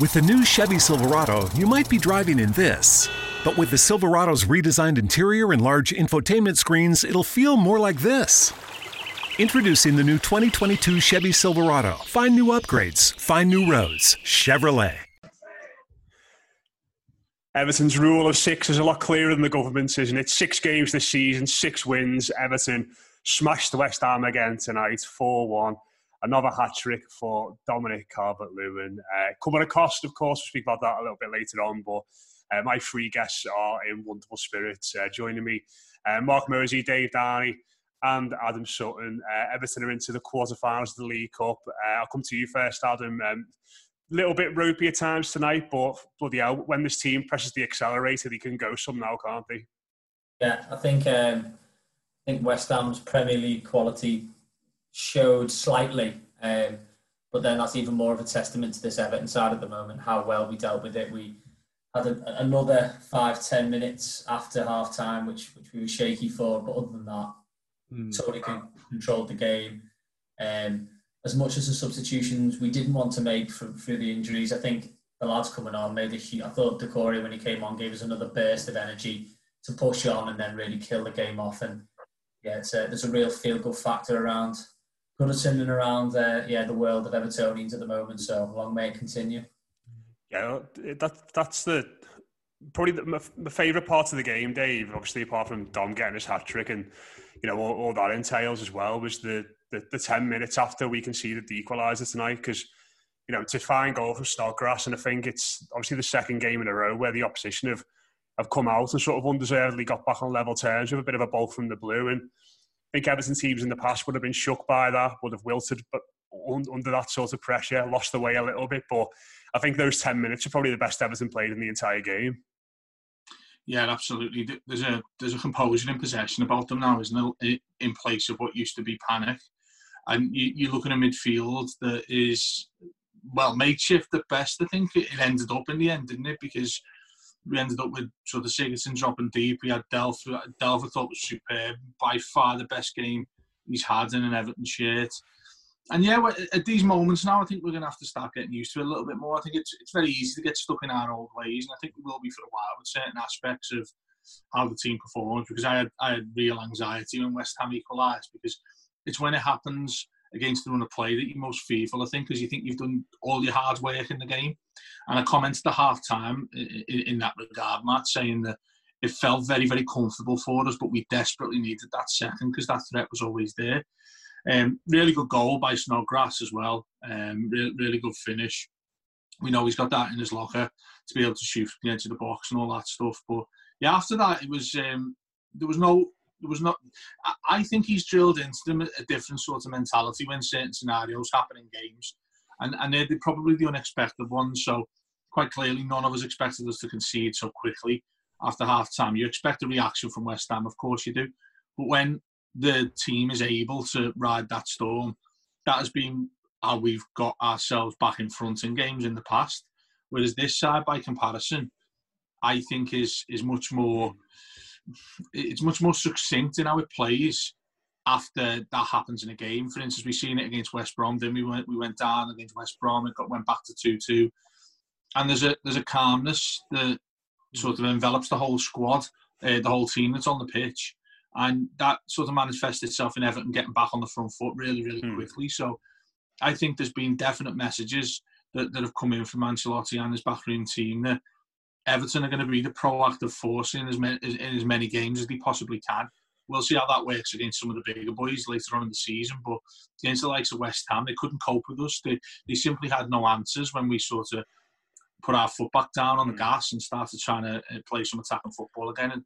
With the new Chevy Silverado, you might be driving in this. But with the Silverado's redesigned interior and large infotainment screens, it'll feel more like this. Introducing the new 2022 Chevy Silverado. Find new upgrades, find new roads. Chevrolet. Everton's rule of six is a lot clearer than the government's, isn't it? Six games this season, six wins. Everton smashed West Ham again tonight, 4 1 another hat trick for Dominic Calvert Lewin. Uh, coming at cost, of course, we'll speak about that a little bit later on, but uh, my three guests are in wonderful spirits. Uh, joining me, uh, Mark Mersey, Dave Downey, and Adam Sutton. Uh, Everton are into the quarterfinals of the League Cup. Uh, I'll come to you first, Adam. Um, little bit ropey at times tonight, but bloody hell, when this team presses the accelerator, they can go some now, can't they? Yeah, I think um, I think West Ham's Premier League quality showed slightly. Um, but then that's even more of a testament to this Everton side at the moment, how well we dealt with it. We had a, another five, ten minutes after half time, which, which we were shaky for. But other than that, mm. Tony controlled the game. Um, as much as the substitutions we didn't want to make for, through the injuries, I think the lads coming on made a huge. I thought Doucouré, when he came on, gave us another burst of energy to push on and then really kill the game off. And yeah, it's a, there's a real feel good factor around Goodison and around uh, yeah the world of Evertonians at the moment. So long may it continue. Yeah, that that's the probably the, my, my favourite part of the game, Dave. Obviously, apart from Dom getting his hat trick and you know all, all that entails as well, was the, the, the ten minutes after we conceded the equaliser tonight because. You know, to find goal from Snodgrass, and I think it's obviously the second game in a row where the opposition have, have come out and sort of undeservedly got back on level terms with a bit of a bolt from the blue. And think Everton teams in the past would have been shook by that, would have wilted, but under that sort of pressure, lost the way a little bit. But I think those 10 minutes are probably the best Everton played in the entire game. Yeah, absolutely. There's a there's a composure in possession about them now, isn't it? In place of what used to be panic, and you, you look at a midfield that is well makeshift at best. I think it ended up in the end, didn't it? Because we ended up with sort of Sigurdsson dropping deep. We had Delph. Delph I thought was superb. By far the best game he's had in an Everton shirt. And yeah, at these moments now, I think we're going to have to start getting used to it a little bit more. I think it's it's very easy to get stuck in our old ways, and I think we will be for a while with certain aspects of how the team performs. Because I had I had real anxiety when West Ham equalised because it's when it happens against the run of play that you're most fearful, I think, because you think you've done all your hard work in the game. And I commented at half time in, in that regard, Matt, saying that it felt very, very comfortable for us, but we desperately needed that second because that threat was always there. Um, really good goal by Snodgrass as well. Um, really, really good finish. We know he's got that in his locker to be able to shoot from the edge of the box and all that stuff. But yeah, after that, it was um, there was no there was not. I think he's drilled into them a different sort of mentality when certain scenarios happen in games, and and they're probably the unexpected ones. So quite clearly, none of us expected us to concede so quickly after half time. You expect a reaction from West Ham, of course you do, but when the team is able to ride that storm, that has been how we've got ourselves back in front in games in the past. Whereas this side, by comparison, I think is is much more it's much more succinct in how it plays after that happens in a game. For instance, we've seen it against West Brom. Then we went we went down against West Brom. It got went back to two two, and there's a there's a calmness that sort of envelops the whole squad, uh, the whole team that's on the pitch, and that sort of manifests itself in Everton getting back on the front foot really really mm. quickly. So I think there's been definite messages that, that have come in from Ancelotti and his backroom team that Everton are going to be the proactive force in as many, in as many games as they possibly can. We'll see how that works against some of the bigger boys later on in the season. But against the likes of West Ham, they couldn't cope with us. They, they simply had no answers when we sort of put our foot back down on the gas and started trying to uh, play some attacking football again. And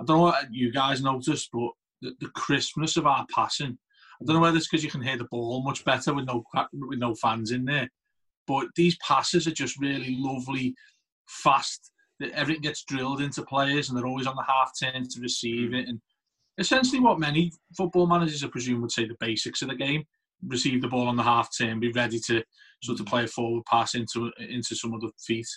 I don't know what you guys noticed, but the, the crispness of our passing. I don't know whether it's because you can hear the ball much better with no with no fans in there, but these passes are just really lovely, fast everything gets drilled into players and they're always on the half turn to receive it. And essentially, what many football managers, I presume, would say the basics of the game: receive the ball on the half turn, be ready to sort of play a forward pass into into some other feet.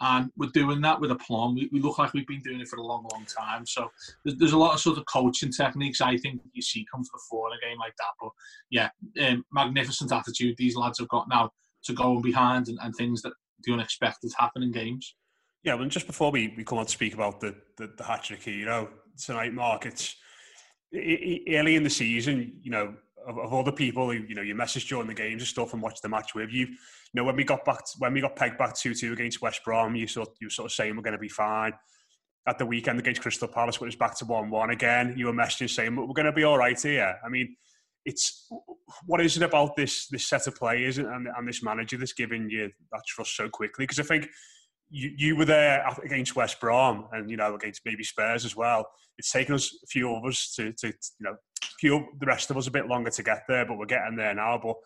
And we're doing that with a plum. We, we look like we've been doing it for a long, long time. So there's, there's a lot of sort of coaching techniques I think you see come to the fore in a game like that. But yeah, um, magnificent attitude these lads have got now to go behind and, and things that the unexpected happen in games. Yeah, well, just before we, we come on to speak about the, the, the hat trick you know, tonight, Mark, it's early in the season, you know, of, of all the people who, you know, you messaged during the games and stuff and watched the match with you, you know, when we got back, to, when we got pegged back 2 2 against West Brom, you sort, you were sort of saying we're going to be fine. At the weekend against Crystal Palace, when it was back to 1 1 again, you were messaging saying we're going to be all right here. I mean, it's what is it about this this set of players and, and this manager that's giving you that trust so quickly? Because I think you, you were there against West Brom and you know against maybe Spurs as well. It's taken us a few of us to, to you know few the rest of us a bit longer to get there, but we're getting there now. But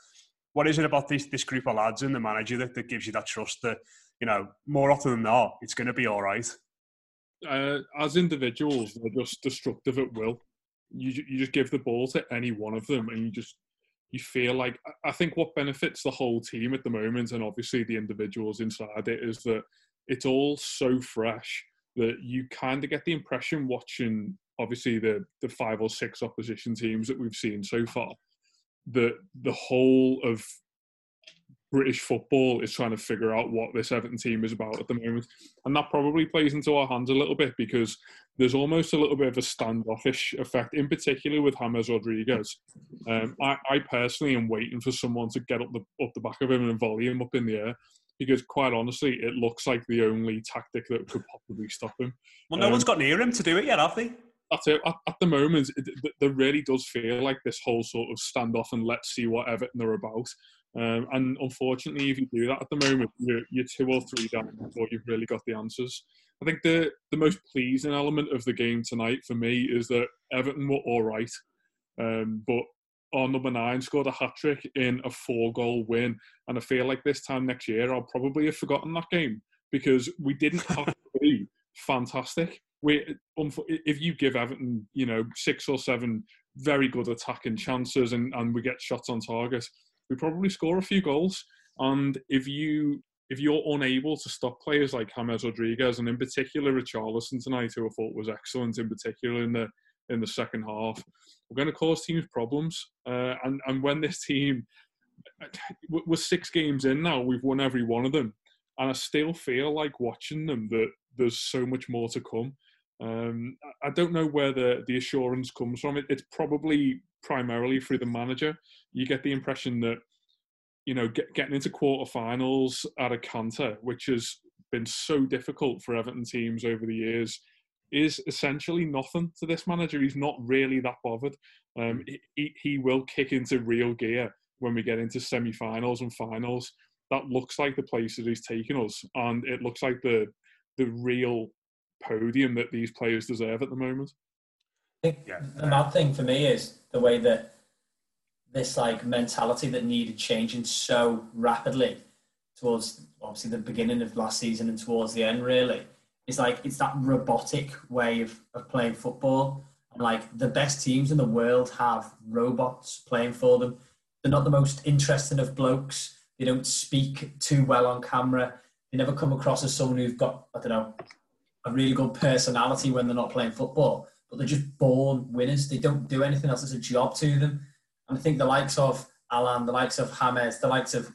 what is it about this this group of lads and the manager that, that gives you that trust that you know more often than not it's going to be all right? Uh, as individuals, they're just destructive at will. You you just give the ball to any one of them, and you just you feel like I think what benefits the whole team at the moment, and obviously the individuals inside it, is that it's all so fresh that you kind of get the impression watching obviously the the five or six opposition teams that we've seen so far that the whole of British football is trying to figure out what this Everton team is about at the moment. And that probably plays into our hands a little bit because there's almost a little bit of a standoffish effect, in particular with James Rodriguez. Um, I, I, personally am waiting for someone to get up the up the back of him and volley him up in the air because quite honestly, it looks like the only tactic that could possibly stop him. Well, no um, one's got near him to do it yet, have they? That's it. At, at the moment, it, really does feel like this whole sort of standoff and let's see what Everton are about. Um, and unfortunately, if you do that at the moment, you're, you're two or three down before you've really got the answers. I think the the most pleasing element of the game tonight for me is that Everton were all right, um, but our number nine scored a hat trick in a four goal win. And I feel like this time next year, I'll probably have forgotten that game because we didn't have to be fantastic. We, if you give Everton, you know, six or seven very good attacking chances and, and we get shots on target, we probably score a few goals. And if you if you're unable to stop players like James Rodriguez and in particular Richarlison tonight, who I thought was excellent in particular in the in the second half, we're going to cause teams problems. Uh, and and when this team we're six games in now, we've won every one of them, and I still feel like watching them that there's so much more to come. Um, I don't know where the, the assurance comes from. It, it's probably primarily through the manager. You get the impression that you know get, getting into quarterfinals at a canter, which has been so difficult for Everton teams over the years, is essentially nothing to this manager. He's not really that bothered. Um, he, he will kick into real gear when we get into semi-finals and finals. That looks like the places he's taking us, and it looks like the the real podium that these players deserve at the moment. I think yeah. the mad thing for me is the way that this like mentality that needed changing so rapidly towards obviously the beginning of last season and towards the end really it's like it's that robotic way of, of playing football. And like the best teams in the world have robots playing for them. they're not the most interesting of blokes. They don't speak too well on camera. They never come across as someone who've got, I don't know, a really good personality when they're not playing football. But they're just born winners. They don't do anything else as a job to them. And I think the likes of Alan, the likes of James, the likes of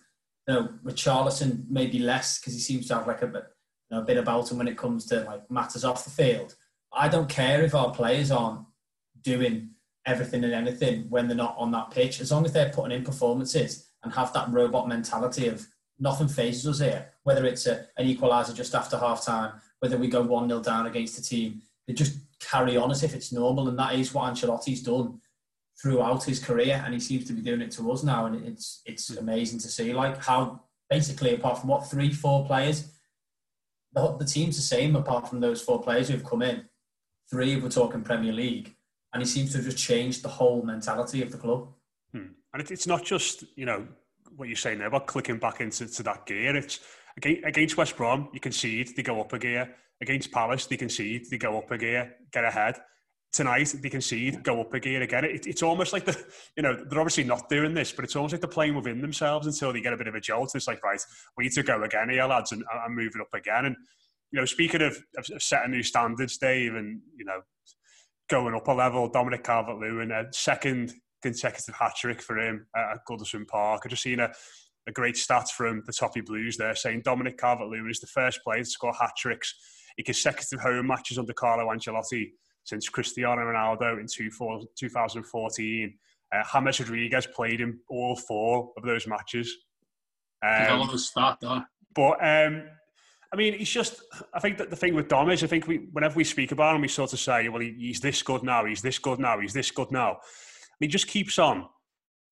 you know Richarlison, maybe less because he seems to have like a know, a bit about him when it comes to like matters off the field. I don't care if our players aren't doing everything and anything when they're not on that pitch, as long as they're putting in performances and have that robot mentality of nothing phases us here, whether it's a, an equaliser just after half time, whether we go 1 0 down against a team, they just carry on as if it's normal. And that is what Ancelotti's done throughout his career. And he seems to be doing it to us now. And it's, it's hmm. amazing to see, like, how basically, apart from what, three, four players, the, the team's the same apart from those four players who've come in. Three, we're talking Premier League and he seems to have just changed the whole mentality of the club. Hmm. And it's not just you know what you're saying there about clicking back into to that gear. It's against West Brom, you concede, they go up a gear. Against Palace, they concede, they go up a gear, get ahead. Tonight, they can concede, go up a gear again. It, it's almost like the, you know, they're obviously not doing this, but it's almost like they're playing within themselves until they get a bit of a jolt. It's like, right, we need to go again here, lads, and, and move it up again. And, you know, speaking of, of setting new standards, Dave, and, you know, going up a level. Dominic Calvert-Lewin, a second consecutive hat trick for him at Goodison Park. I just seen a, a great stat from the Toppy Blues there saying Dominic Calvert-Lewin is the first player to score hat tricks in consecutive home matches under Carlo Ancelotti since Cristiano Ronaldo in 2014. Uh, James Rodriguez played in all four of those matches. Um, stat, though. But um, I mean, he's just. I think that the thing with Dom is, I think we, whenever we speak about him, we sort of say, "Well, he, he's this good now. He's this good now. He's this good now." And he just keeps on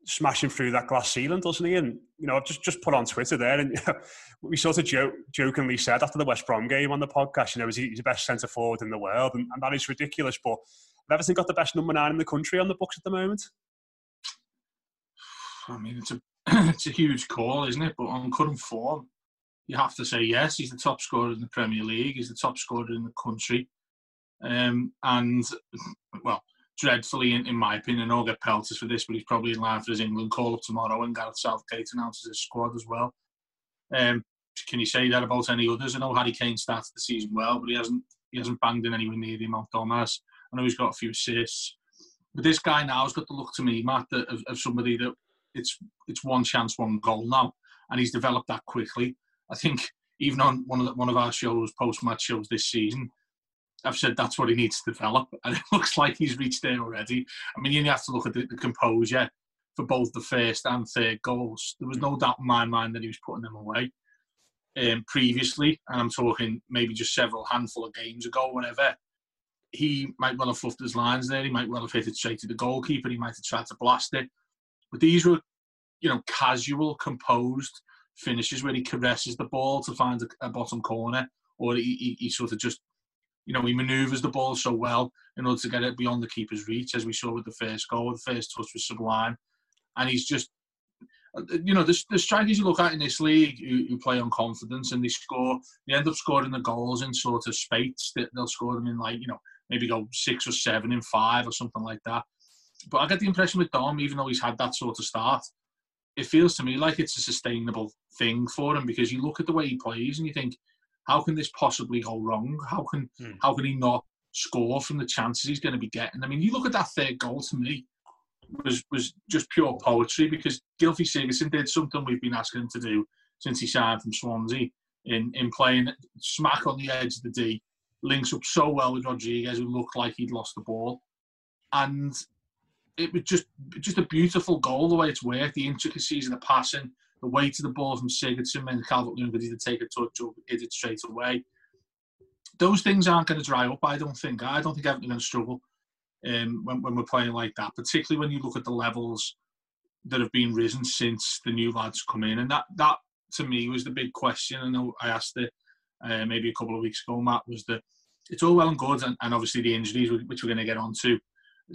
smashing through that glass ceiling, doesn't he? And you know, I've just just put on Twitter there, and you know, we sort of joke, jokingly said after the West Brom game on the podcast, you know, he's the best centre forward in the world, and, and that is ridiculous. But Everton got the best number nine in the country on the books at the moment. I mean, it's a it's a huge call, isn't it? But on current form, you have to say yes. He's the top scorer in the Premier League. He's the top scorer in the country. Um, and, well, dreadfully, in, in my opinion, I'll get pelters for this, but he's probably in line for his England call up tomorrow and Gareth Southgate announces his squad as well. Um, can you say that about any others? I know Harry Kane started the season well, but he hasn't he hasn't banged in anywhere near the amount Thomas. I know he's got a few assists. But this guy now has got the look to me, Matt, of, of somebody that it's it's one chance, one goal now. And he's developed that quickly. I think even on one of the, one of our shows, post match shows this season, I've said that's what he needs to develop, and it looks like he's reached there already. I mean, you have to look at the, the composure for both the first and third goals. There was no doubt in my mind that he was putting them away. Um, previously, and I'm talking maybe just several handful of games ago, whatever, he might well have fluffed his lines there. He might well have hit it straight to the goalkeeper. He might have tried to blast it. But these were, you know, casual, composed finishes where he caresses the ball to find a, a bottom corner, or he, he, he, sort of just, you know, he manoeuvres the ball so well in order to get it beyond the keeper's reach, as we saw with the first goal. The first touch was sublime, and he's just, uh, you know, the, the strikers you look at in this league who, who, play on confidence and they score, they end up scoring the goals in sort of spates. That They'll score them in like, you know, maybe go six or seven in five or something like that. But I get the impression with Dom, even though he's had that sort of start, it feels to me like it's a sustainable thing for him because you look at the way he plays and you think, how can this possibly go wrong? How can mm. how can he not score from the chances he's going to be getting? I mean, you look at that third goal to me was was just pure poetry because Gylfi Sigurdsson did something we've been asking him to do since he signed from Swansea in in playing smack on the edge of the D, links up so well with Rodriguez who looked like he'd lost the ball, and it was just just a beautiful goal the way it's worked, the intricacies of the passing, the weight of the ball from Sigurdsson and Calvert-Lewin could either take a touch or hit it straight away. Those things aren't going to dry up, I don't think. I don't think Everton going to struggle um, when, when we're playing like that, particularly when you look at the levels that have been risen since the new lads come in. And that, that to me, was the big question. I know I asked it uh, maybe a couple of weeks ago, Matt, was that it's all well and good, and, and obviously the injuries, which we're going to get onto,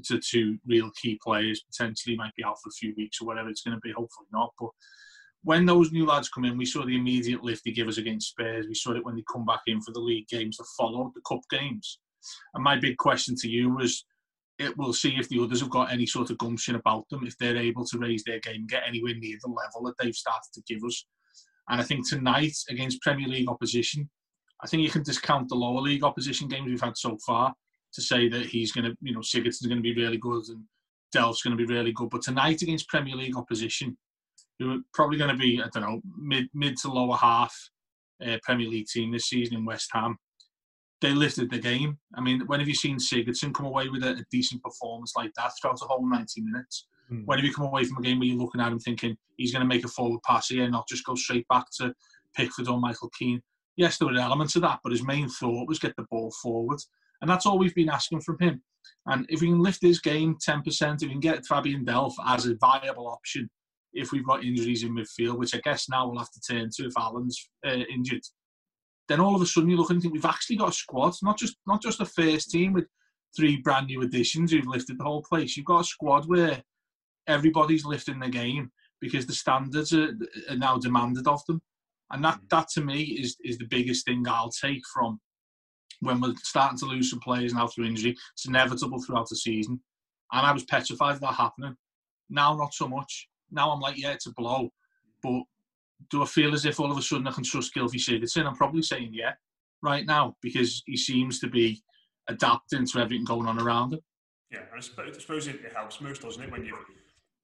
to two real key players potentially might be out for a few weeks or whatever it's going to be. Hopefully not. But when those new lads come in, we saw the immediate lift they give us against Spurs. We saw it when they come back in for the league games that followed the cup games. And my big question to you was, it will see if the others have got any sort of gumption about them, if they're able to raise their game, get anywhere near the level that they've started to give us. And I think tonight against Premier League opposition, I think you can discount the lower league opposition games we've had so far to say that he's going to, you know, Sigurdsson's going to be really good and Delph's going to be really good. But tonight against Premier League opposition, who are probably going to be, I don't know, mid mid to lower half uh, Premier League team this season in West Ham, they lifted the game. I mean, when have you seen Sigurdsson come away with a, a decent performance like that throughout the whole 90 minutes? Mm. When have you come away from a game where you're looking at him thinking he's going to make a forward pass here, and not just go straight back to Pickford or Michael Keane? Yes, there were elements of that, but his main thought was get the ball forward. And that's all we've been asking from him. And if we can lift his game 10%, if we can get Fabian Delph as a viable option, if we've got injuries in midfield, which I guess now we'll have to turn to if Allen's uh, injured, then all of a sudden you look and think we've actually got a squad, not just not just a first team with three brand new additions who've lifted the whole place. You've got a squad where everybody's lifting the game because the standards are, are now demanded of them, and that that to me is is the biggest thing I'll take from when we're starting to lose some players now through injury. It's inevitable throughout the season, and I was petrified of that happening. Now, not so much. Now I'm like, yeah, it's a blow, but do I feel as if all of a sudden I can trust Gylfi Sigurdsson? I'm probably saying yeah right now because he seems to be adapting to everything going on around him. Yeah, I suppose it helps most, doesn't it, when you've,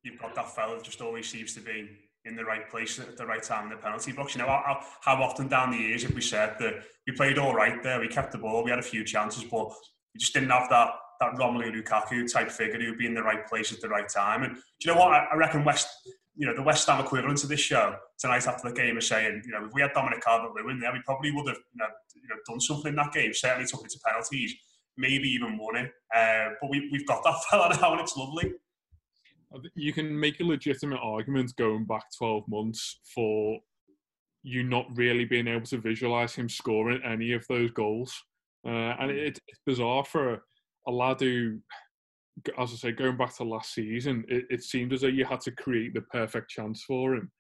you've got that fella that just always seems to be in the right place at the right time in the penalty box. You know, how, how often down the years have we said that we played all right there, we kept the ball, we had a few chances, but we just didn't have that that Romelu Lukaku type figure who'd be in the right place at the right time. And do you know what? I, reckon West you know, the West Ham equivalent of this show tonight after the game is saying, you know, if we had Dominic Calvert-Lewin there, we probably would have, you know, you know, done something in that game. Certainly took it to penalties, maybe even won it. Uh, but we, we've got that fella now, and it's lovely. You can make a legitimate argument going back 12 months for you not really being able to visualise him scoring any of those goals. Uh, and it, it's bizarre for a, lad who as I say, going back to last season, it, it seemed as though you had to create the perfect chance for him.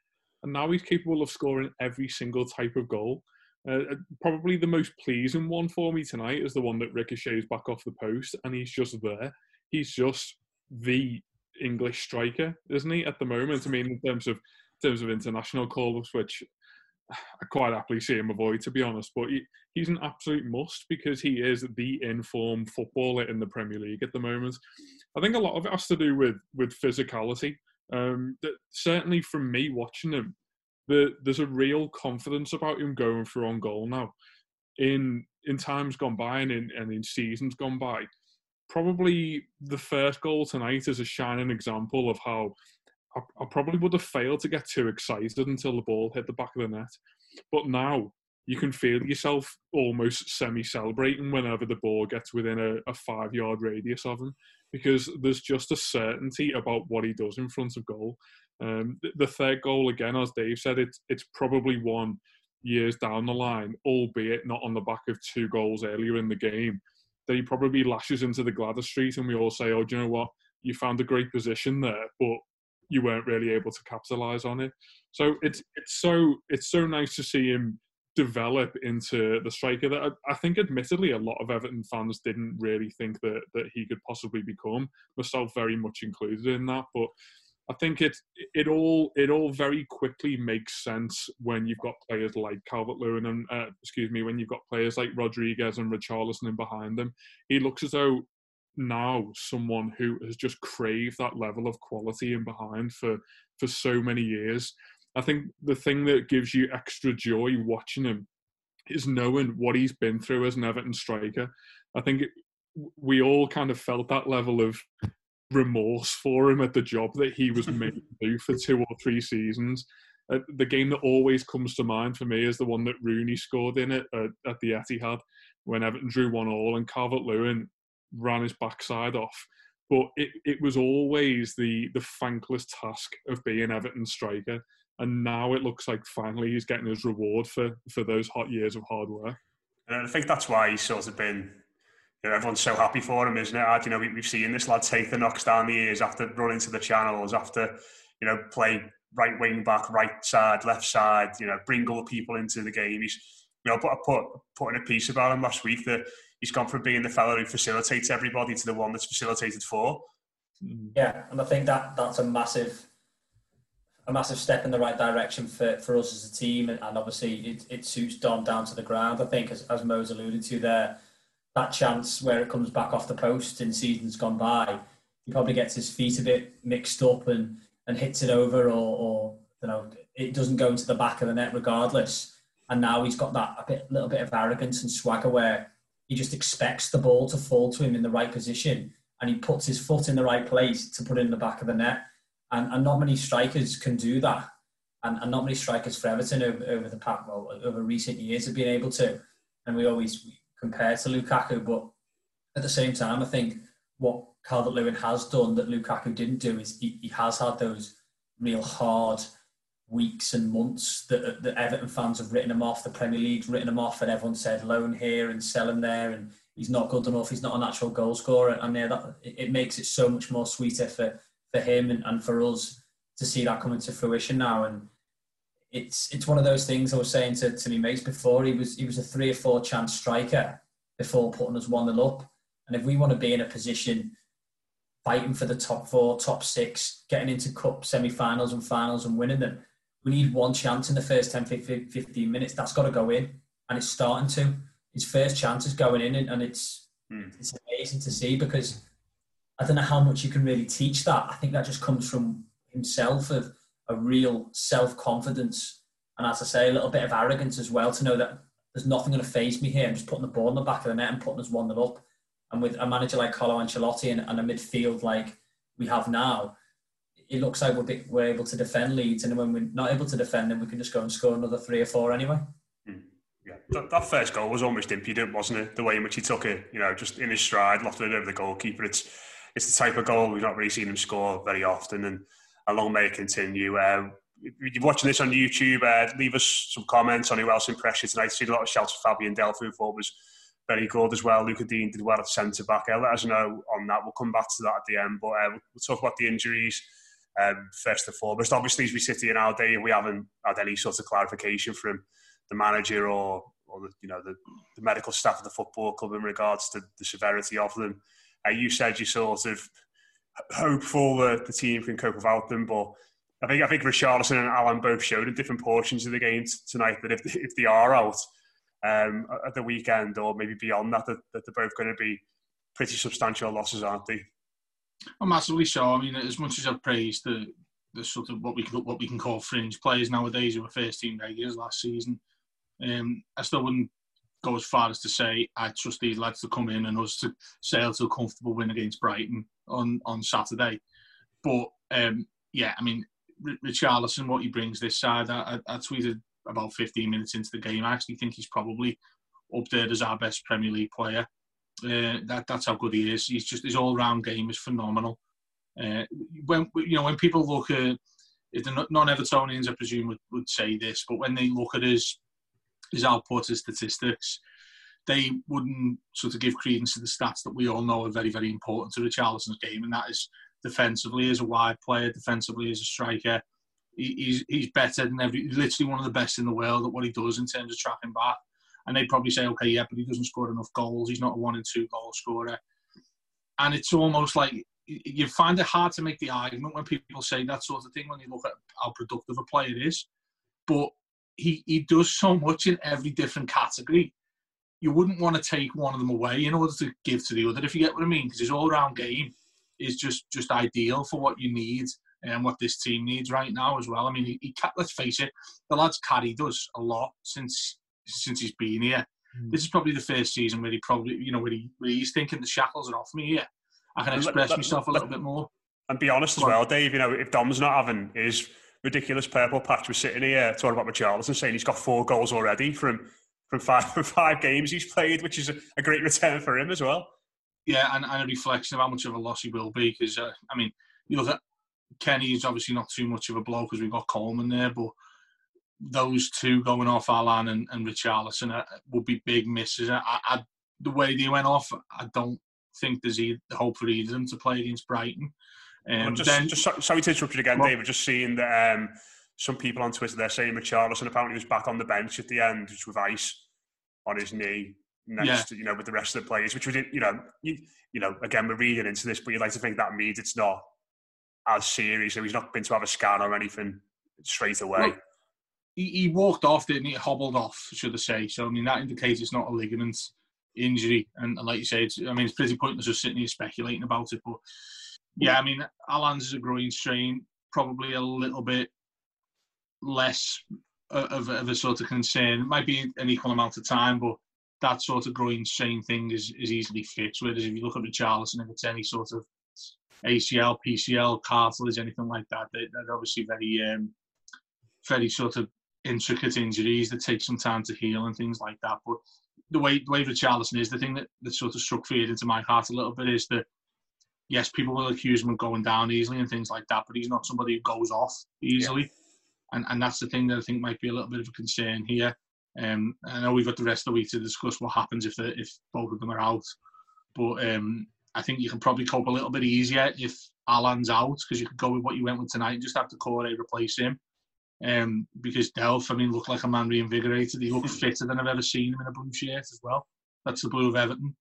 And now he's capable of scoring every single type of goal. Uh, uh, probably the most pleasing one for me tonight is the one that ricochets back off the post, and he's just there. He's just the English striker, isn't he? At the moment, I mean, in terms of in terms of international call-ups, which I quite happily see him avoid, to be honest. But he, he's an absolute must because he is the informed footballer in the Premier League at the moment. I think a lot of it has to do with with physicality. Um, that certainly from me watching him, the, there's a real confidence about him going for on goal now. In in times gone by and in, and in seasons gone by, probably the first goal tonight is a shining example of how I, I probably would have failed to get too excited until the ball hit the back of the net. But now you can feel yourself almost semi celebrating whenever the ball gets within a, a five yard radius of him because there's just a certainty about what he does in front of goal. Um, the, third goal, again, as Dave said, it's, it's probably one years down the line, albeit not on the back of two goals earlier in the game, that he probably lashes into the Gwladys Street and we all say, oh, do you know what? You found a great position there, but you weren't really able to capitalize on it. So it's it's so it's so nice to see him develop into the striker that I, I, think admittedly a lot of Everton fans didn't really think that that he could possibly become myself very much included in that but I think it it all it all very quickly makes sense when you've got players like Calvert Lewin and uh, excuse me when you've got players like Rodriguez and Richarlison in behind them. He looks as though now someone who has just craved that level of quality in behind for for so many years. I think the thing that gives you extra joy watching him is knowing what he's been through as an Everton striker. I think it, we all kind of felt that level of remorse for him at the job that he was made to do for two or three seasons. Uh, the game that always comes to mind for me is the one that Rooney scored in it uh, at the Etihad when Everton drew one all and Calvert Lewin ran his backside off. But it, it was always the the thankless task of being Everton striker. And now it looks like finally he's getting his reward for, for those hot years of hard work. And I think that's why he's sort of been, you know, everyone's so happy for him, isn't it? You know, we, have seen this lad take the knocks down the ears after running to the channels, after, you know, play right wing back, right side, left side, you know, bring all the people into the game. He's you know, I put put in a piece about him last week that he's gone from being the fellow who facilitates everybody to the one that's facilitated for. Yeah, and I think that that's a massive a massive step in the right direction for, for us as a team, and, and obviously it, it suits Dom down to the ground. I think, as, as Mo's alluded to there, that chance where it comes back off the post in seasons gone by, he probably gets his feet a bit mixed up and, and hits it over, or, or you know it doesn't go into the back of the net regardless. And now he's got that a bit, little bit of arrogance and swagger where he just expects the ball to fall to him in the right position, and he puts his foot in the right place to put it in the back of the net and, and not many strikers can do that. And, and not many strikers for Everton over, over the past, well, over recent years have been able to. And we always compare to Lukaku, but at the same time, I think what Calvert Lewin has done that Lukaku didn't do is he, he has had those real hard weeks and months that, that Everton fans have written him off, the Premier League's written him off, and everyone said loan here and sell him there, and he's not good enough, he's not a natural goal scorer. And yeah, that, it makes it so much more sweeter for, for him and, and for us to see that coming to fruition now. And it's it's one of those things I was saying to, to me mates before. He was he was a three or four chance striker before putting us one nil up. And if we want to be in a position fighting for the top four, top six, getting into cup semi-finals and finals and winning them, we need one chance in the first 10, 15 minutes. That's got to go in, and it's starting to. His first chance is going in, and, and it's mm. it's amazing to see because I don't know how much you can really teach that. I think that just comes from himself of a real self confidence, and as I say, a little bit of arrogance as well to know that there's nothing going to phase me here. I'm just putting the ball in the back of the net and putting us one up. And with a manager like Carlo Ancelotti and, and a midfield like we have now, it looks like we're, we're able to defend leads, and when we're not able to defend them, we can just go and score another three or four anyway. Hmm. Yeah, that, that, first goal was almost impudent, wasn't it? The way in which he took it, you know, just in his stride, lofted it over the goalkeeper. It's it's the type of goal we've not really seen him score very often, and a long may it continue. Uh, if you're watching this on YouTube, uh, leave us some comments on who else impressed you tonight. I see a lot of shouts for Fabian Delph, who thought was very good as well. Lucas Digne did well at centre back. Uh, let us know on that. We'll come back to that at the end, but uh, we'll talk about the injuries um, first and foremost. Obviously, as we sit here now, Dave, we haven't had any sort of clarification from the manager or, or the, you know the, the medical staff of the football club in regards to the severity of them. Uh, you said you sort of hopeful that the team can cope without them, but I think I think Richarlison and Allan both showed in different portions of the game tonight that if if they are out um, at the weekend or maybe beyond that, that, that they're both going to be pretty substantial losses, aren't they? Well, massively so. I mean, as much as I've praised the the sort of what we can, what we can call fringe players nowadays who were first team regulars last season, um, I still wouldn't go as far as to say I trust these lads to come in and us to sail to a comfortable win against Brighton on on Saturday. But um, yeah, I mean, Richarlison, what he brings this side, I, I, tweeted about 15 minutes into the game. I actually think he's probably up there as our best Premier League player. Uh, that that's how good he is. He's just his all round game is phenomenal. Uh, when you know when people look at if the non-Evertonians, I presume would, would say this, but when they look at his his output, his statistics, they wouldn't sort of give credence to the stats that we all know are very, very important to the Richarlison's game, and that is defensively as a wide player, defensively as a striker. he's he's better than every, literally one of the best in the world at what he does in terms of trapping back. And they'd probably say, okay, yeah, but he doesn't score enough goals. He's not a one and two goal scorer. And it's almost like you find it hard to make the argument when people say that sort of thing when you look at how productive a player is. But he, he does so much in every different category. You wouldn't want to take one of them away in order to give to the other, if you get what I mean, because his all-round game is just just ideal for what you need and what this team needs right now as well. I mean, he, he let's face it, the lad's carried us a lot since since he's been here. Mm. This is probably the first season where he probably, you know, where, he, where he's thinking the shackles are off me here. I can express let, myself a little bit more. And be honest as well, Dave. You know, if Dom's not having his ridiculous purple patch we're sitting here talking about Richarlison, saying he's got four goals already from from five from five games he's played, which is a, a great return for him as well. Yeah, and, and a reflection of how much of a loss he will be. Because uh, I mean, you look at Kenny is obviously not too much of a blow because we've got Coleman there, but those two going off Allan and, and Richarlison uh, would be big misses. I, I, the way they went off, I don't think there's the hope for either of them to play against Brighton. Um, well, just, then, just sorry to interrupt you again, well, David. Just seeing that um, some people on Twitter they're saying Richarlison apparently was back on the bench at the end, just with ice. on his knee next yeah. to, you know, with the rest of the players, which we did, you know, you, you know, again, we're reading into this, but you'd like to think that means it's not as serious. So he's not been to have a scan or anything straight away. Well, he, he walked off, didn't he? Hobbled off, should I say. So, I mean, that indicates it's not a ligament injury. And, and like you say, it's, I mean, it's pretty pointless just sitting here speculating about it. But yeah, I mean, Allan's is a groin strain, probably a little bit less of, of a sort of concern. It might be an equal amount of time, but that sort of groin strain thing is, is easily fixed. Whereas if you look at the Richarlison, if it's any sort of ACL, PCL, cartilage, anything like that, they, are obviously very, um, very sort of intricate injuries that take some time to heal and things like that. But the way the way Richarlison is, the thing that, that sort of struck fear into my heart a little bit is that yes, people will accuse him of going down easily and things like that, but he's not somebody who goes off easily. Yeah. And and that's the thing that I think might be a little bit of a concern here. Um, I know we've got the rest of the week to discuss what happens if the, if both of them are out, but um, I think you can probably cope a little bit easier if Allan's out because you could go with what you went with tonight and just have Doucouré replace him. Um, because Delph, I mean, looked like a man reinvigorated. He looked fitter than I've ever seen him in a blue shirt as well. That's the blue of Everton.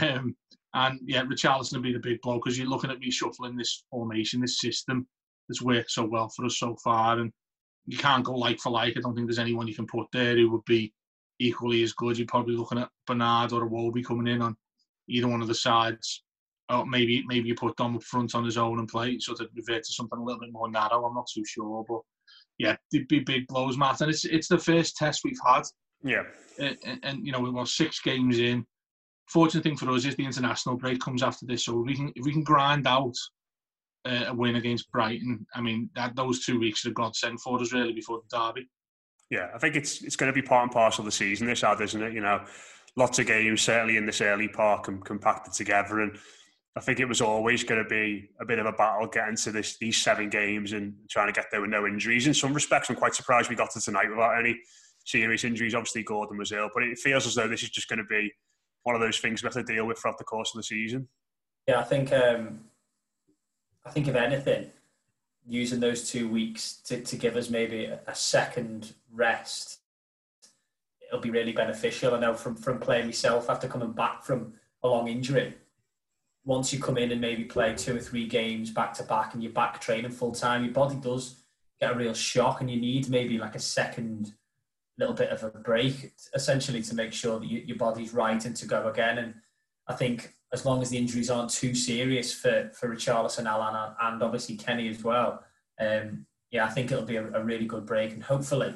Um, and yeah, Richarlison will be the big blow because you're looking at reshuffling this formation, this system that's worked so well for us so far. And you can't go like for like. I don't think there's anyone you can put there who would be equally as good. You're probably looking at Bernard or Iwobi coming in on either one of the sides. Or maybe maybe you put Dom up front on his own and play, sort of revert to something a little bit more narrow. I'm not too sure, but yeah, it'd be big blows, Matt. And it's it's the first test we've had. Yeah. And, and, you know, we were six games in. Fortunate thing for us is the international break comes after this, so if we can if we can grind out uh, a win against Brighton, I mean, that those two weeks are a godsend for us really before the derby. Yeah, I think it's it's going to be part and parcel of the season this ad, isn't it? You know, lots of games certainly in this early part and compacted together, and I think it was always going to be a bit of a battle getting to this these seven games and trying to get there with no injuries. In some respects, I'm quite surprised we got to tonight without any serious injuries. Obviously, Gordon was ill, but it feels as though this is just going to be one of those things we have to deal with throughout the course of the season. Yeah, I think um, I think if anything, using those two weeks to, to give us maybe a, a second rest, it'll be really beneficial. I know from from playing myself after coming back from a long injury. Once you come in and maybe play two or three games back to back and you're back training full time, your body does get a real shock and you need maybe like a second little bit of a break essentially to make sure that you, your body's right and to go again. And I think as long as the injuries aren't too serious for for Richarlison, Allan, and obviously Kenny as well. Um, yeah, I think it'll be a, a really good break, and hopefully,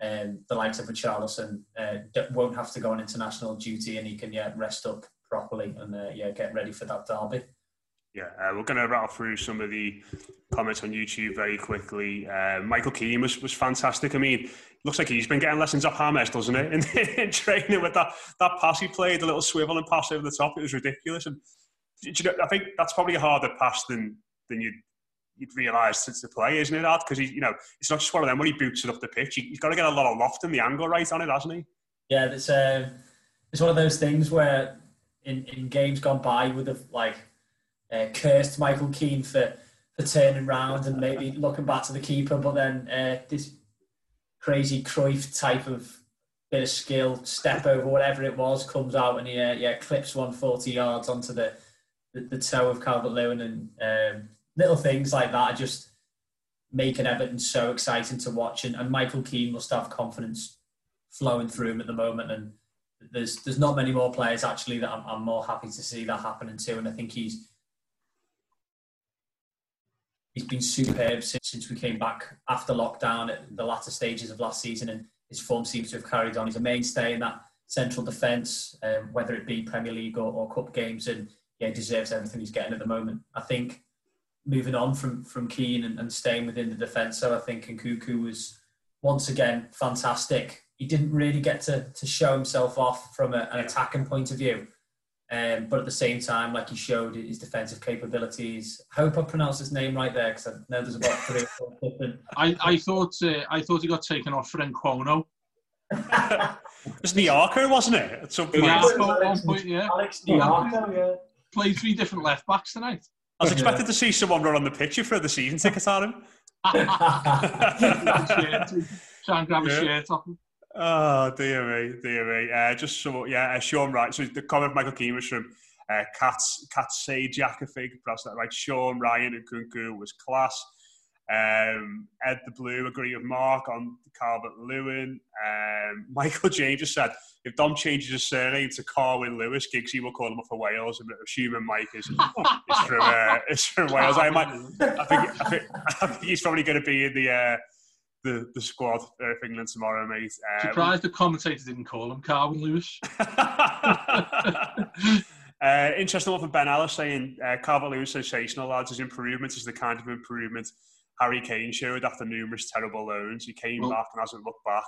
um, the likes of Richarlison uh, won't have to go on international duty, and he can yeah rest up properly and uh, yeah get ready for that derby. Yeah, uh, we're going to rattle through some of the comments on YouTube very quickly. Uh, Michael Keane was, was fantastic. I mean, looks like he's been getting lessons off James, doesn't it? In, in, training with that, that pass he played, the little swivel and pass over the top, it was ridiculous. And you know, I think that's probably a harder pass than than you'd, you'd realise to, to play, isn't it, Ad? Because, you know, it's not just one of them when he boots it up the pitch. He, has got to get a lot of loft and the angle right on it, hasn't he? Yeah, it's, uh, it's one of those things where in, in games gone by would have, like, uh, cursed Michael Keane for, for turning round and maybe looking back to the keeper, but then uh, this crazy Cruyff type of bit of skill, step over, whatever it was, comes out and he uh, yeah clips 140 yards onto the, the, the toe of Calvert Lewin and um, little things like that are just making Everton so exciting to watch. And, and Michael Keane must have confidence flowing through him at the moment. And there's there's not many more players actually that I'm, I'm more happy to see that happening to. And I think he's he's been superb since, since we came back after lockdown at the latter stages of last season, and his form seems to have carried on. He's a mainstay in that central defence, um, whether it be Premier League or, or Cup games, and yeah, deserves everything he's getting at the moment. I think moving on from from Keane and, and staying within the defence, so I think Nkunku was once again fantastic. He didn't really get to, to show himself off from a, an attacking point of view. Um, but at the same time, like he showed his defensive capabilities. I hope I pronounced his name right there because I know there's about three or four different. I, I thought uh, I thought he got taken off for Nkono. it was Nyarko, wasn't it? At some point. Nyarko, one point, yeah. Alex Nyarko, yeah. Played three different left backs tonight. I was expected yeah. to see someone run on the pitch for the season tickets on him. Try and grab a shirt off him. Oh dear me, dear me. Uh, just so yeah, uh, Sean Wright. So the comment of Michael Keane was from uh, Cats Cats Sajak, I think, perhaps that right. Sean Ryan Nkounkou was class. Um, Ed the Blue agree with Mark on Calvert Lewin. Um, Michael James just said if Dom changes his surname to Carwyn Lewis, Giggsy will call him up for Wales. I'm assuming Mike is, is from uh, is from Wales. I, might, I, think, I, think, I think he's probably going to be in the uh, the, the squad for England tomorrow, mate. Um, Surprised the commentator didn't call him Carwyn Lewis. uh, interesting one from Ben Ellis saying uh, Calvert Lewis sensational lads. His improvement is the kind of improvement Harry Kane showed after numerous terrible loans. He came well, back and hasn't looked back.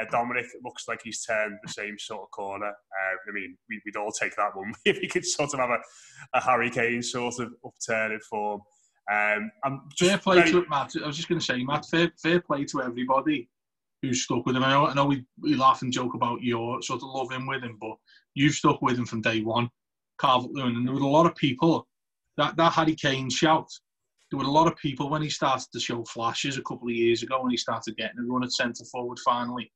Uh, Dominic looks like he's turned the same sort of corner. Uh, I mean, we, would all take that one if he could sort of have a, a Harry Kane sort of upturning form. Um, I'm fair play very... to Matt. I was just going to say, Matt, fair, fair play to everybody who's stuck with him. I know, I know we, we laugh and joke about your sort of loving with him, but you've stuck with him from day one. Calvert Lewin, and there were a lot of people that that Harry Kane shout there were a lot of people when he started to show flashes a couple of years ago when he started getting a run at centre forward finally,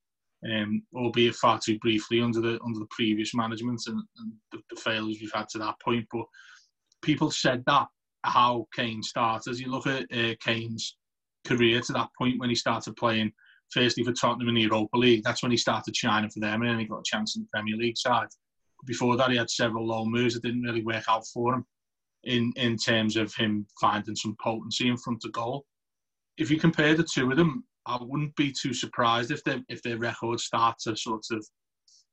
um, albeit far too briefly under the under the previous management and, and the, the, failures we've had to that point. But people said that how Kane started. As you look at uh, Kane's career to that point when he started playing firstly for Tottenham in the Europa League, that's when he started shining for them and then he got a chance in the Premier League side. Before that, he had several loan moves that didn't really work out for him in in terms of him finding some potency in front of goal. If you compare the two of them, I wouldn't be too surprised if they if their records start to sort of,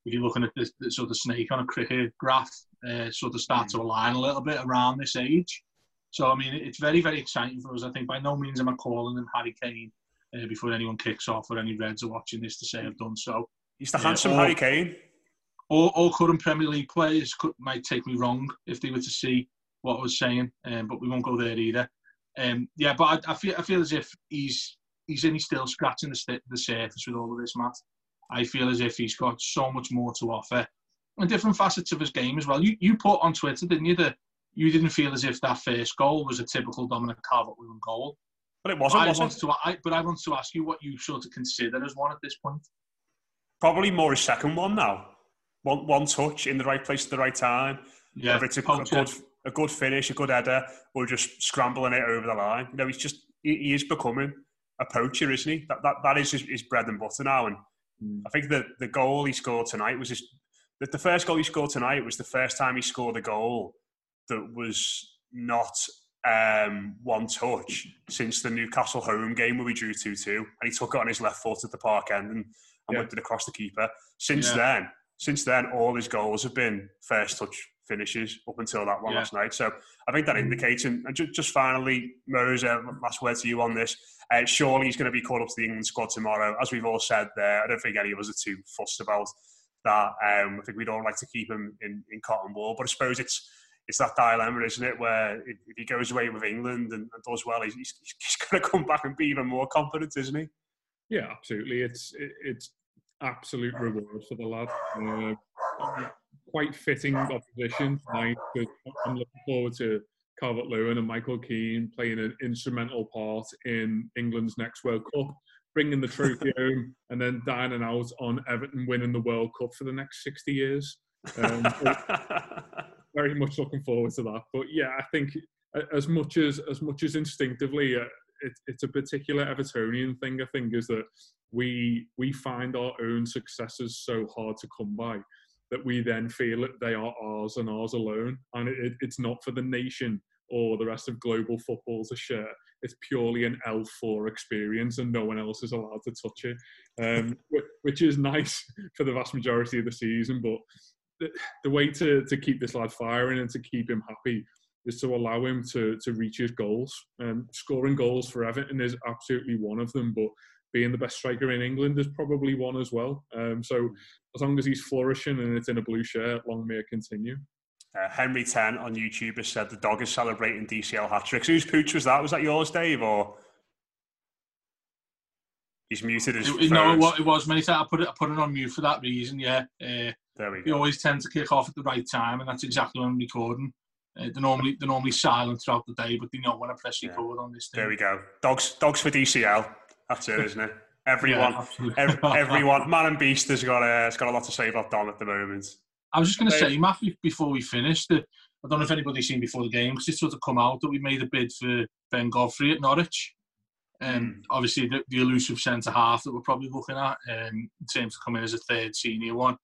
if you're looking at this, this sort of snake on a cricket graph, uh, sort of start to mm. align a little bit around this age. So I mean, it's very very exciting for us. I think by no means am I calling him Harry Kane uh, before anyone kicks off or any Reds are watching this to say I've done so. He's the handsome or, Harry Kane. All, all current Premier League players could, might take me wrong if they were to see what I was saying, um, but we won't go there either. Um, yeah, but I, I, feel I feel as if he's he's only still scratching the, the surface with all of this, Matt. I feel as if he's got so much more to offer, and different facets of his game as well. You you put on Twitter, didn't you, that you didn't feel as if that first goal was a typical Dominic Calvert-Lewin goal. But it wasn't. I was want to, I, but I want to ask you what you sort of consider as one at this point. Probably more a second one now. One one touch in the right place at the right time. Yeah, Whether it's a, a good a good finish, a good header, or just scrambling it over the line. You know, he's just he, he is becoming a poacher, isn't he? That that, that is his, his bread and butter now. And mm. I think that the goal he scored tonight was just that the first goal he scored tonight was the first time he scored a goal that was not um, one touch since the Newcastle home game where we drew 2 2. And he took it on his left foot at the park end and, and yeah. whipped it across the keeper. Since yeah. then, since then, all his goals have been first touch finishes up until that one yeah. last night. So I think that mm. indicates, and just, just finally, Mose, uh, last word to you on this. Uh, surely he's going to be called up to the England squad tomorrow. As we've all said there, I don't think any of us are too fussed about that. Um, I think we'd all like to keep him in, in cotton wool, but I suppose it's it's that dilemma, isn't it, where if he goes away with England and, and does well, he's, he's, he's going to come back and be even more confident, isn't he? Yeah, absolutely. It's it, it's absolute reward for the lad. Uh, quite fitting opposition tonight because I'm looking forward to Calvert Lewin and Michael Keane playing an instrumental part in England's next World Cup, bringing the trophy home, and then dining out on Everton winning the World Cup for the next 60 years. Um, very much looking forward to that. But yeah, I think as much as as much as instinctively, uh, it, it's a particular Evertonian thing. I think is that we we find our own successes so hard to come by that we then feel that they are ours and ours alone. And it, it's not for the nation or the rest of global football to share. It's purely an L4 experience and no one else is allowed to touch it, um, which is nice for the vast majority of the season. But the, the way to, to keep this lad firing and to keep him happy is to allow him to, to reach his goals. And scoring goals for Everton is absolutely one of them, but being the best striker in England is probably one as well. Um, so as long as he's flourishing and it's in a blue shirt, long may it continue. Uh, Henry 10 on YouTube has said the dog is celebrating DCL hat tricks. Whose pooch was that? Was that yours, Dave? Or he's muted his it, No, it was many times. I put it, I put it on mute for that reason. Yeah, uh, there we go. We always tend to kick off at the right time, and that's exactly when I'm recording. Uh, they're normally they're normally silent throughout the day, but they know when I press record yeah. on this. Thing. There we go. Dogs dogs for DCL. That's it, isn't it? Everyone, Yeah, ev- everyone, man and beast has got a, has got a lot to say about Dom at the moment. I was just going to say, Matt, be- before we finish, that I don't know if anybody's seen before the game because it's sort of come out that we made a bid for Ben Godfrey at Norwich. Um, Obviously, the, the elusive centre half that we're probably looking at um, in terms of coming as a third senior one.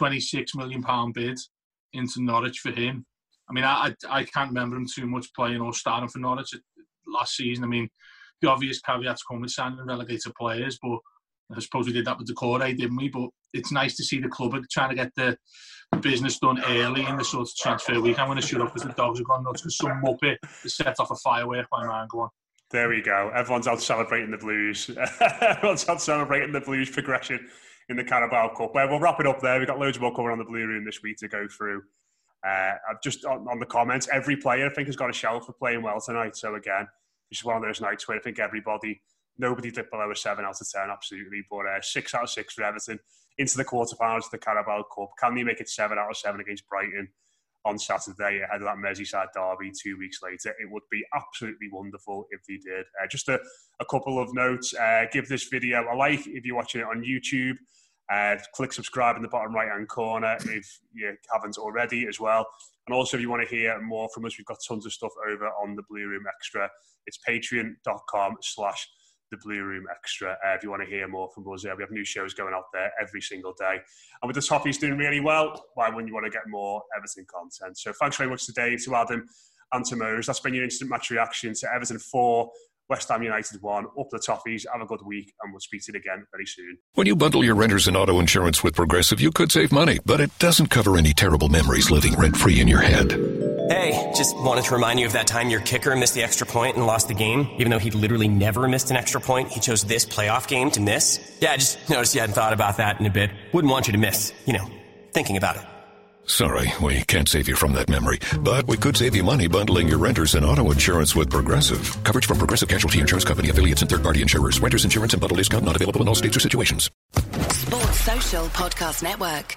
£26 million bid into Norwich for him. I mean, I, I, I can't remember him too much playing or starting for Norwich last season. I mean, the obvious caveats come with signing relegated players, but I suppose we did that with Doucouré, didn't we? But it's nice to see the club are trying to get the business done early in the sort of transfer week. I'm going to shut up because the dogs have gone nuts because some muppet has set off a firework by man. Go on. There we go. Everyone's out celebrating the Blues. Everyone's out celebrating the Blues progression in the Carabao Cup. Well, we'll wrap it up there. We've got loads more covered on the Blue Room this week to go through. Uh, just on, on the comments, every player I think has got a shout for playing well tonight. So again, it's one of those nights where I think everybody, nobody dipped below a seven out of ten, absolutely. But uh, six out of six for Everton into the quarterfinals of the Carabao Cup. Can they make it seven out of seven against Brighton? on Saturday ahead of that Merseyside derby two weeks later. It would be absolutely wonderful if they did. Uh, just a, a couple of notes. Uh, give this video a like if you're watching it on YouTube. Uh, click subscribe in the bottom right hand corner if you haven't already as well. And also, if you want to hear more from us, we've got tons of stuff over on the Blue Room Extra. It's patreon.com slash the Blue Room Extra. Uh, if you want to hear more from us, uh, we have new shows going out there every single day. And with the Toffees doing really well, why wouldn't you want to get more Everton content? So thanks very much today to Adam and to Mose. That's been your instant match reaction to Everton 4, West Ham United 1. Up the Toffees. Have a good week, and we'll speak to you again very soon. When you bundle your renters and auto insurance with Progressive, you could save money, but it doesn't cover any terrible memories living rent free in your head. Hey, just wanted to remind you of that time your kicker missed the extra point and lost the game. Even though he'd literally never missed an extra point, he chose this playoff game to miss. Yeah, I just noticed you hadn't thought about that in a bit. Wouldn't want you to miss, you know, thinking about it. Sorry, we can't save you from that memory, but we could save you money bundling your renters and auto insurance with Progressive. Coverage from Progressive Casualty Insurance Company affiliates and third party insurers. Renters insurance and bundle discount not available in all states or situations. Sports Social Podcast Network.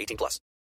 18 plus.